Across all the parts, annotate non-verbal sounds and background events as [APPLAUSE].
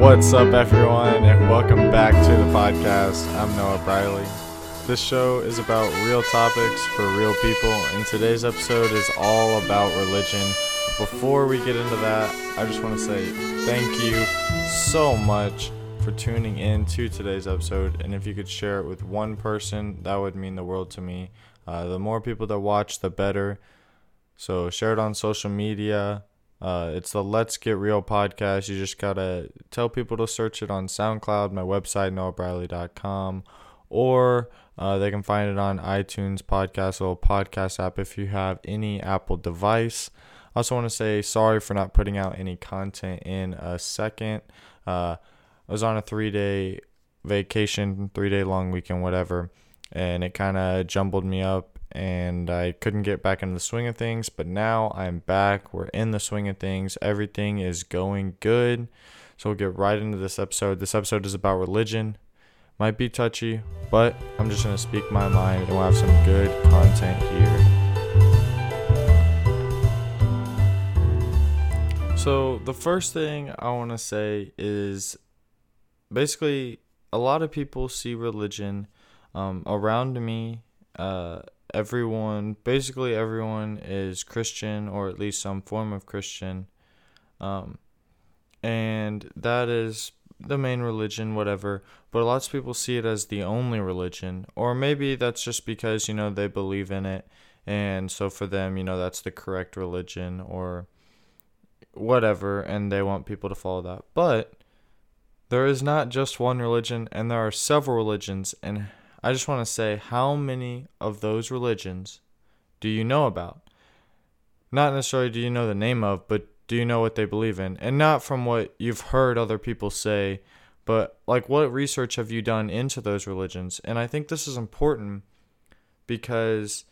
What's up, everyone, and welcome back to the podcast. I'm Noah Briley. This show is about real topics for real people, and today's episode is all about religion. Before we get into that, I just want to say thank you so much for tuning in to today's episode. And if you could share it with one person, that would mean the world to me. Uh, the more people that watch, the better. So share it on social media. Uh, it's the Let's Get Real podcast. You just gotta tell people to search it on SoundCloud, my website, noahbriley.com, or uh, they can find it on iTunes podcast, little podcast app if you have any Apple device. I also want to say sorry for not putting out any content in a second. Uh, I was on a three day vacation, three day long weekend, whatever, and it kind of jumbled me up and I couldn't get back into the swing of things. But now I'm back. We're in the swing of things. Everything is going good. So we'll get right into this episode. This episode is about religion. Might be touchy, but I'm just going to speak my mind and we'll have some good content here. So, the first thing I want to say is basically a lot of people see religion um, around me. Uh, everyone, basically everyone, is Christian or at least some form of Christian. Um, and that is the main religion, whatever. But lots of people see it as the only religion. Or maybe that's just because, you know, they believe in it. And so for them, you know, that's the correct religion or whatever. And they want people to follow that. But there is not just one religion, and there are several religions. And I just want to say how many of those religions do you know about? Not necessarily do you know the name of, but do you know what they believe in? And not from what you've heard other people say, but like what research have you done into those religions? And I think this is important because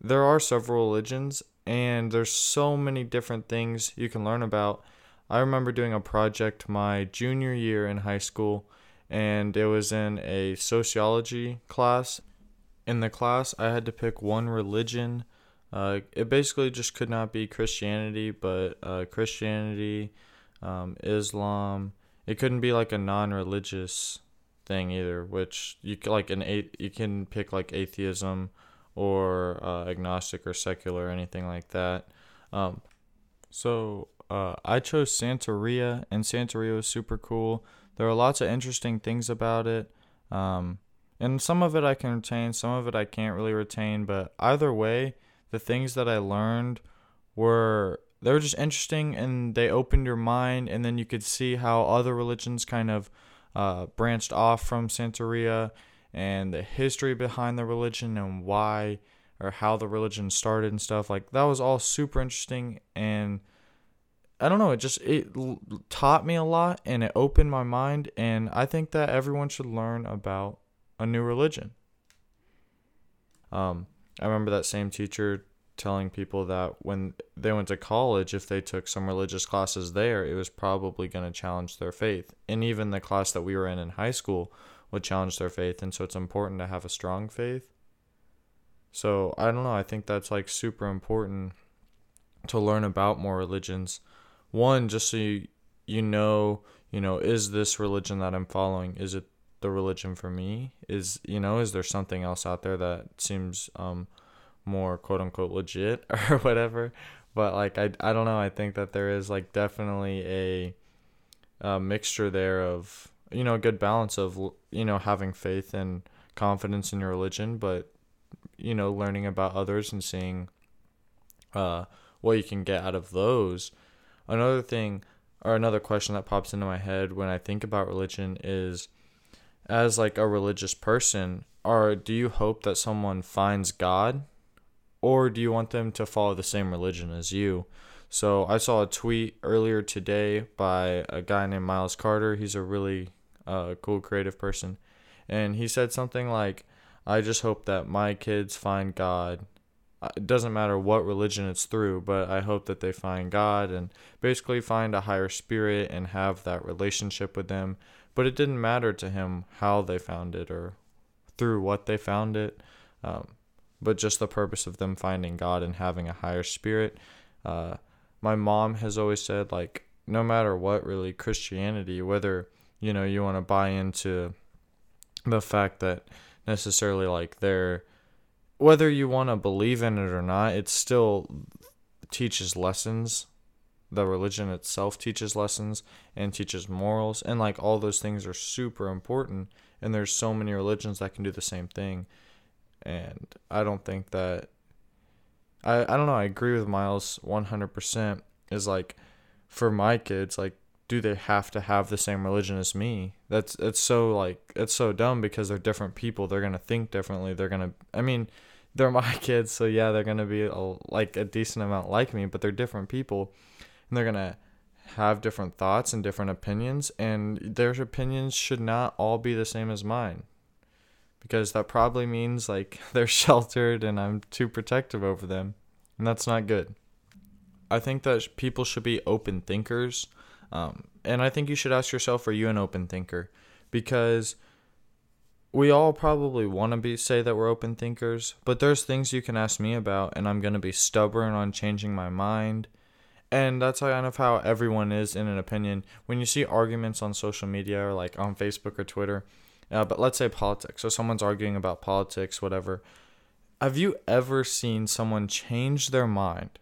there are several religions and there's so many different things you can learn about. I remember doing a project my junior year in high school and it was in a sociology class. In the class, I had to pick one religion. Uh, it basically just could not be Christianity, but uh, Christianity, um, Islam. It couldn't be like a non-religious thing either, which you like an you can pick like atheism or uh, agnostic or secular or anything like that. Um, so uh, I chose Santeria, and Santeria was super cool. There are lots of interesting things about it. Um, and some of it I can retain, some of it I can't really retain. But either way, the things that I learned were they were just interesting and they opened your mind. And then you could see how other religions kind of uh, branched off from Santeria and the history behind the religion and why or how the religion started and stuff. Like that was all super interesting and I don't know, it just it taught me a lot and it opened my mind and I think that everyone should learn about a new religion. Um I remember that same teacher telling people that when they went to college if they took some religious classes there, it was probably going to challenge their faith. And even the class that we were in in high school would challenge their faith and so it's important to have a strong faith. So, I don't know, I think that's like super important to learn about more religions one just so you, you know you know is this religion that i'm following is it the religion for me? Is you know is there something else out there that seems um more quote unquote legit [LAUGHS] or whatever? But like i, I don't know. I think that there is like definitely a, a mixture there of you know a good balance of you know having faith and confidence in your religion but you know learning about others and seeing uh what you can get out of those Another thing or another question that pops into my head when I think about religion is as like a religious person, or do you hope that someone finds God or do you want them to follow the same religion as you? So I saw a tweet earlier today by a guy named Miles Carter. He's a really uh, cool creative person. And he said something like, I just hope that my kids find God it doesn't matter what religion it's through, but I hope that they find God and basically find a higher spirit and have that relationship with them. But it didn't matter to him how they found it or through what they found it, um, but just the purpose of them finding God and having a higher spirit. Uh, my mom has always said, like, no matter what really Christianity, whether you know you want to buy into the fact that necessarily like they're whether you want to believe in it or not, it still teaches lessons. The religion itself teaches lessons and teaches morals, and like all those things are super important. And there's so many religions that can do the same thing. And I don't think that. I, I don't know. I agree with Miles 100%. Is like, for my kids, like, do they have to have the same religion as me? That's it's so like it's so dumb because they're different people. They're gonna think differently. They're gonna. I mean, [LAUGHS] they're my kids, so yeah, they're gonna be a, like a decent amount like me, but they're different people, and they're gonna have different thoughts and different opinions, and their opinions should not all be the same as mine, because that probably means like [LAUGHS] they're sheltered and I'm too protective over them, and that's not good. I think that people should be open thinkers, um, and I think you should ask yourself, are you an open thinker? Because we all probably want to be say that we're open thinkers, but there's things you can ask me about and I'm going to be stubborn on changing my mind. And that's kind of how everyone is in an opinion. When you see arguments on social media or like on Facebook or Twitter, uh, but let's say politics. So someone's arguing about politics, whatever. Have you ever seen someone change their mind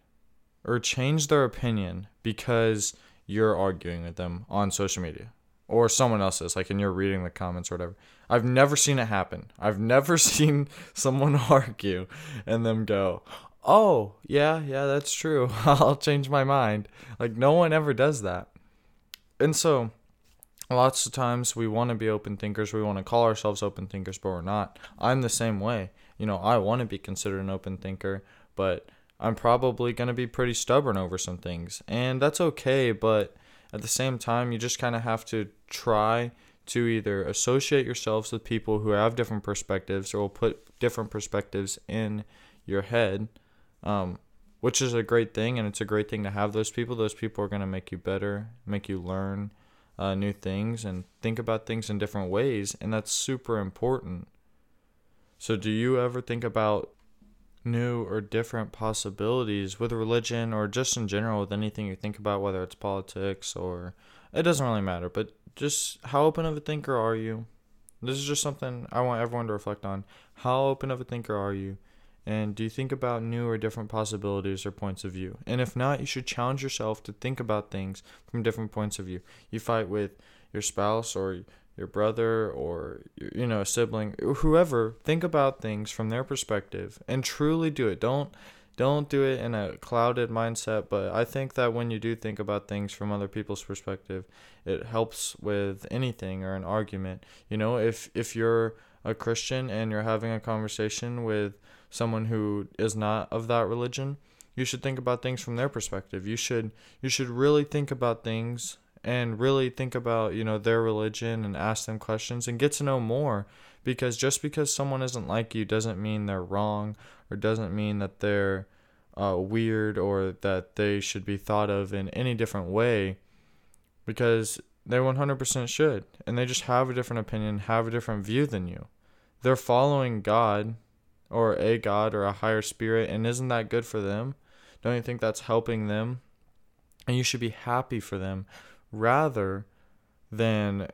or change their opinion because you're arguing with them on social media? or someone else's, like and you're reading the comments or whatever. I've never seen it happen. I've never [LAUGHS] seen someone [LAUGHS] argue and them go, "Oh, yeah, yeah, that's true. [LAUGHS] I'll change my mind." Like no one ever does that. And so lots of times we want to be open thinkers, we want to call ourselves open thinkers, but we're not. I'm the same way. You know, I want to be considered an open thinker, but I'm probably going to be pretty stubborn over some things. And that's okay, but at the same time, you just kind of have to try to either associate yourselves with people who have different perspectives or will put different perspectives in your head, um, which is a great thing. And it's a great thing to have those people. Those people are going to make you better, make you learn uh, new things, and think about things in different ways. And that's super important. So, do you ever think about new or different possibilities with religion or just in general with anything you think about, whether it's politics or it doesn't really matter, but just how open of a thinker are you? This is just something I want everyone to reflect on. How open of a thinker are you? And do you think about new or different possibilities or points of view? And if not, you should challenge yourself to think about things from different points of view. You fight with your spouse or your brother or you know a sibling whoever think about things from their perspective and truly do it. Don't don't do it in a clouded mindset but i think that when you do think about things from other people's perspective it helps with anything or an argument. You know if if you're a christian and you're having a conversation with someone who is not of that religion you should think about things from their perspective. You should you should really think about things and really think about you know their religion and ask them questions and get to know more. Because just because someone isn't like you doesn't mean they're wrong or doesn't mean that they're uh, weird or that they should be thought of in any different way. Because they 100% should and they just have a different opinion have a different view than you. They're following god or a god or a higher spirit and isn't that good for them? Don't you think that's helping them? And you should be happy for them rather than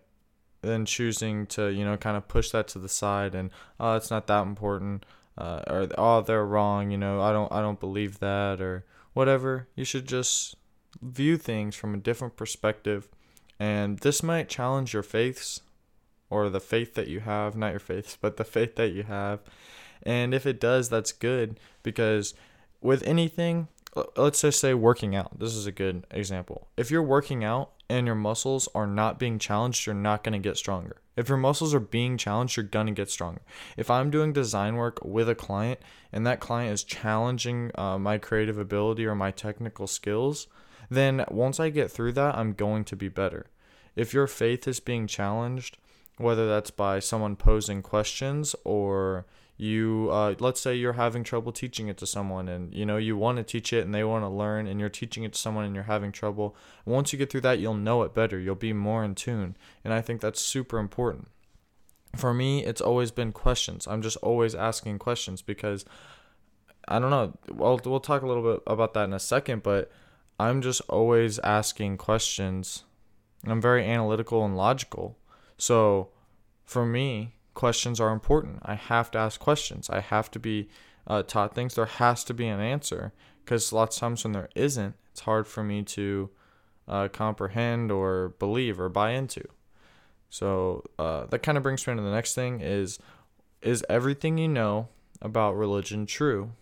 than choosing to you know kind of push that to the side and oh it's not that important uh, or oh they're wrong you know I don't I don't believe that or whatever. You should just view things from a different perspective and this might challenge your faiths or the faith that you have not your faiths but the faith that you have. And if it does that's good because with anything let's just say working out this is a good example if you're working out and your muscles are not being challenged, you're not going to get stronger. If your muscles are being challenged, you're going to get stronger. If I'm doing design work with a client and that client is challenging uh, my creative ability or my technical skills, then once I get through that, I'm going to be better. If your faith is being challenged, whether that's by someone posing questions or you uh, let's say you're having trouble teaching it to someone and you know you want to teach it and they want to learn and you're teaching it to someone and you're having trouble once you get through that you'll know it better you'll be more in tune and i think that's super important for me it's always been questions i'm just always asking questions because i don't know well we'll talk a little bit about that in a second but I'm just always asking questions. I'm very analytical and logical. So for me, questions are important. I have to ask questions. I have to be uh, taught things. There has to be an answer because lots of times when there isn't, it's hard for me to uh, comprehend or believe or buy into. So uh, that kind of brings me to the next thing: is is everything you know about religion true,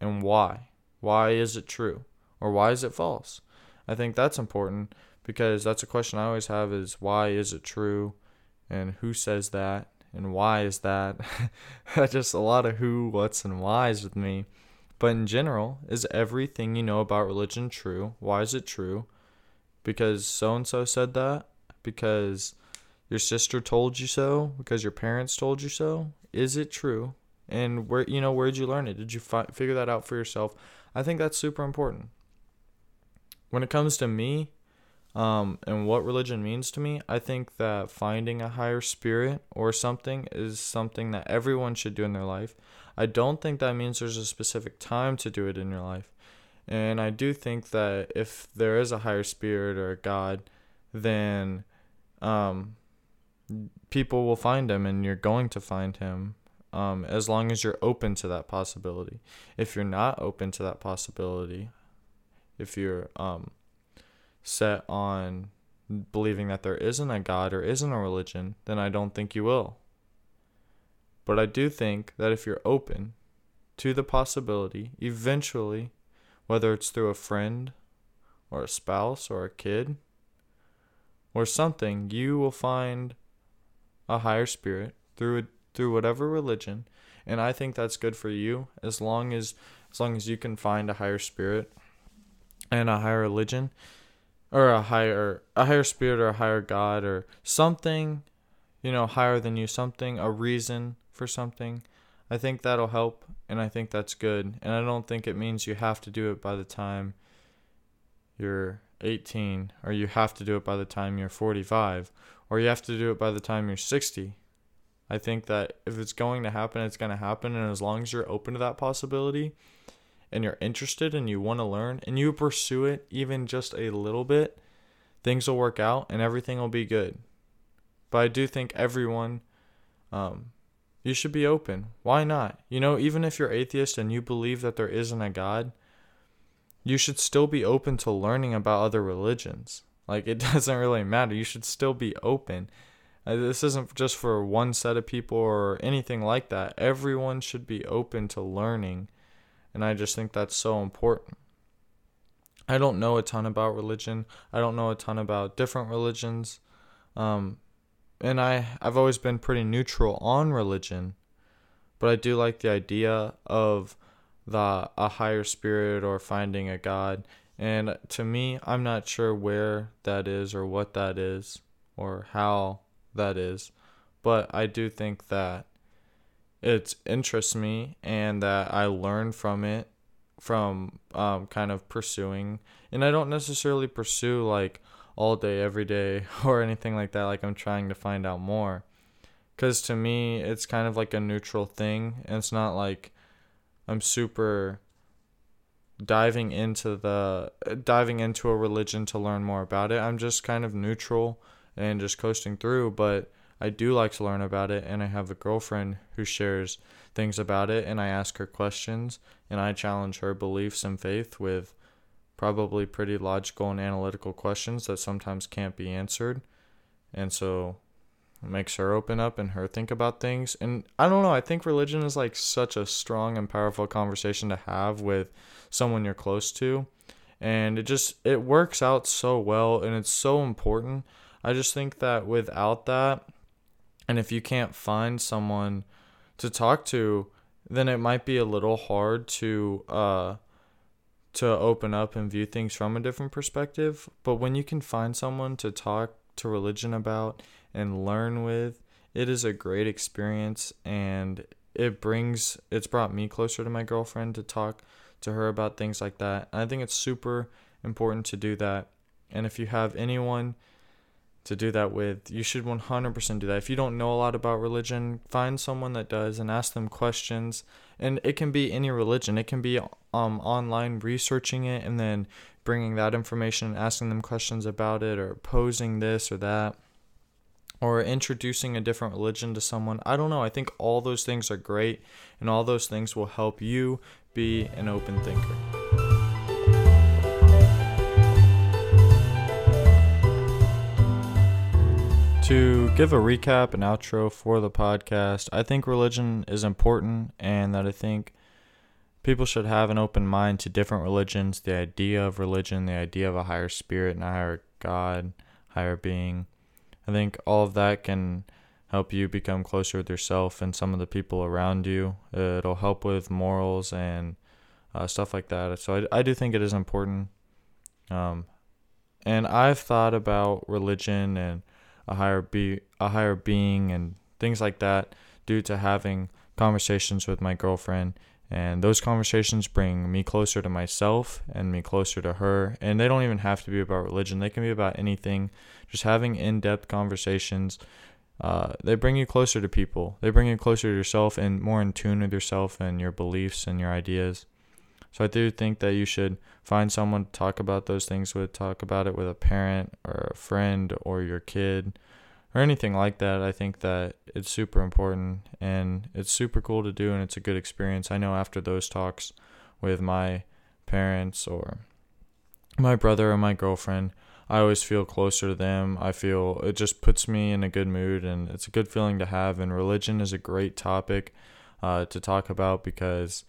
and why? Why is it true, or why is it false? I think that's important because that's a question I always have: is why is it true, and who says that, and why is that? [LAUGHS] Just a lot of who, what's, and whys with me. But in general, is everything you know about religion true? Why is it true? Because so and so said that? Because your sister told you so? Because your parents told you so? Is it true? And where you know where did you learn it? Did you fi- figure that out for yourself? I think that's super important. When it comes to me, um, and what religion means to me, I think that finding a higher spirit or something is something that everyone should do in their life. I don't think that means there's a specific time to do it in your life. And I do think that if there is a higher spirit or a God, then um, people will find him and you're going to find him um, as long as you're open to that possibility. If you're not open to that possibility, if you're um, set on believing that there isn't a God or isn't a religion, then I don't think you will. But I do think that if you're open to the possibility, eventually, whether it's through a friend or a spouse or a kid or something, you will find a higher spirit through through whatever religion, and I think that's good for you as long as as long as you can find a higher spirit and a higher religion or a higher a higher spirit or a higher god or something you know higher than you something a reason for something i think that'll help and i think that's good. And i don't think it means you have to do it by the time you're 18 or you have to do it by the time you're 45 or you have to do it by the time you're 60 i think that if it's going to happen it's going to happen and as long as you're open to that possibility and you're interested and you want to learn and you pursue it even just a little bit, things will work out and everything will be good. But I do think everyone, um, you should be open. Why not? You know, even if you're atheist and you believe that there isn't a God, you should still be open to learning about other religions. Like, it [LAUGHS] doesn't really matter. You should still be open. Uh, this isn't just for one set of people or anything like that. Everyone should be open to learning and I just think that's so important. I don't know a ton about religion. I don't know a ton about different religions. Um, and I, I've always been pretty neutral on religion. But I do like the idea of the a higher spirit or finding a God. And to me, I'm not sure where that is or what that is or how that is. But I do think that it interests me and that I learn from it from um, kind of pursuing. And I don't necessarily pursue like all day, every day, [LAUGHS] or anything like that. Like I'm trying to find out more. Because to me, it's kind of like a neutral thing. And it's not like I'm super diving into the diving into a religion to learn more about it. I'm just kind of neutral and just coasting through, but I do like to learn about it, and I have a girlfriend who shares things about it, and I ask her questions, and I challenge her beliefs and faith with probably pretty logical and analytical questions that sometimes can't be answered. And so it makes her open up and her think about things. And I don't know, I think religion is like such a strong and powerful conversation to have with someone you're close to. And it just it works out so well and it's so important. I just think that without that, and if you can't find someone to talk to, then it might be a little hard to uh to open up and view things from a different perspective. But when you can find someone to talk to religion about and learn with, it is a great experience and it brings it's brought me closer to my girlfriend to talk to her about things like that. I think it's super important to do that. And if you have anyone to do that with, you should 100% do that. If you don't know a lot about religion, find someone that does and ask them questions. And it can be any religion. It can be um online researching it and then bringing that information and asking them questions about it or posing this or that or introducing a different religion to someone. I don't know. I think all those things are great and all those things will help you be an open thinker. To give a recap and outro for the podcast, I think religion is important and that I think people should have an open mind to different religions, the idea of religion, the idea of a higher spirit and a higher God, higher being. I think all of that can help you become closer with yourself and some of the people around you. It'll help with morals and uh, stuff like that. So I, I do think it is important. Um, and I've thought about religion and a higher be a higher being and things like that due to having conversations with my girlfriend. And those conversations bring me closer to myself and me closer to her. And they don't even have to be about religion. They can be about anything. Just having in-depth conversations uh, they bring you closer to people. They bring you closer to yourself and more in tune with yourself and your beliefs and your ideas. So i do think that you should find someone to talk about those things with talk about it with a parent or a friend or your kid or anything like that, I think that it's super important and it's super cool to do and it's a good experience. I know after those talks with my parents or my brother or my girlfriend, I always feel closer to them. I feel it just puts me in a good mood and it's a good feeling to have. And religion is a great topic uh, to talk about because,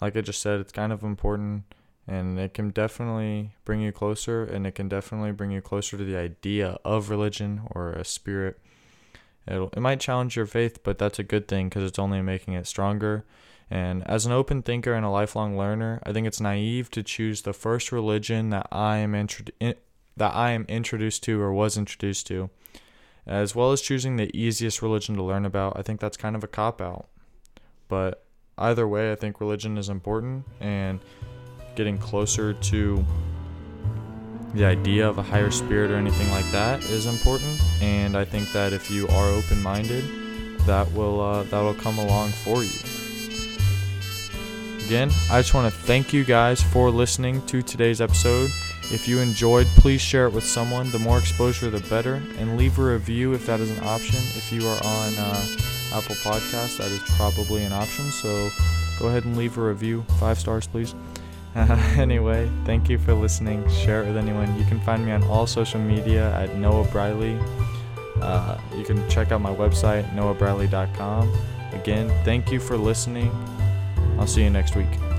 like I just said, it's kind of important and it can definitely bring you closer and it can definitely bring you closer to the idea of religion or a spirit. It'll, it might challenge your faith but that's a good thing because it's only making it stronger. And as an open thinker and a lifelong learner i think it's naive to choose the first religion that i am intro- that i am introduced to or was introduced to. As well as choosing the easiest religion to learn about i think that's kind of a cop out but either way i think religion is important and getting closer to the idea of a higher spirit or anything like that is important. And i think that if you are open-minded that will uh, that will come along for you. Again i just want to thank you guys for listening to today's episode. If you enjoyed please share it with someone. The more exposure the better. And leave a review if that is an option. If you are on uh, apple podcast that is probably an option. So go ahead and leave a review. Five stars please [LAUGHS] anyway, thank you for listening. Share it with anyone. You can find me on all social media at Noah Briley. Uh, you can check out my website, noahbriley.com. Again, thank you for listening. I'll see you next week.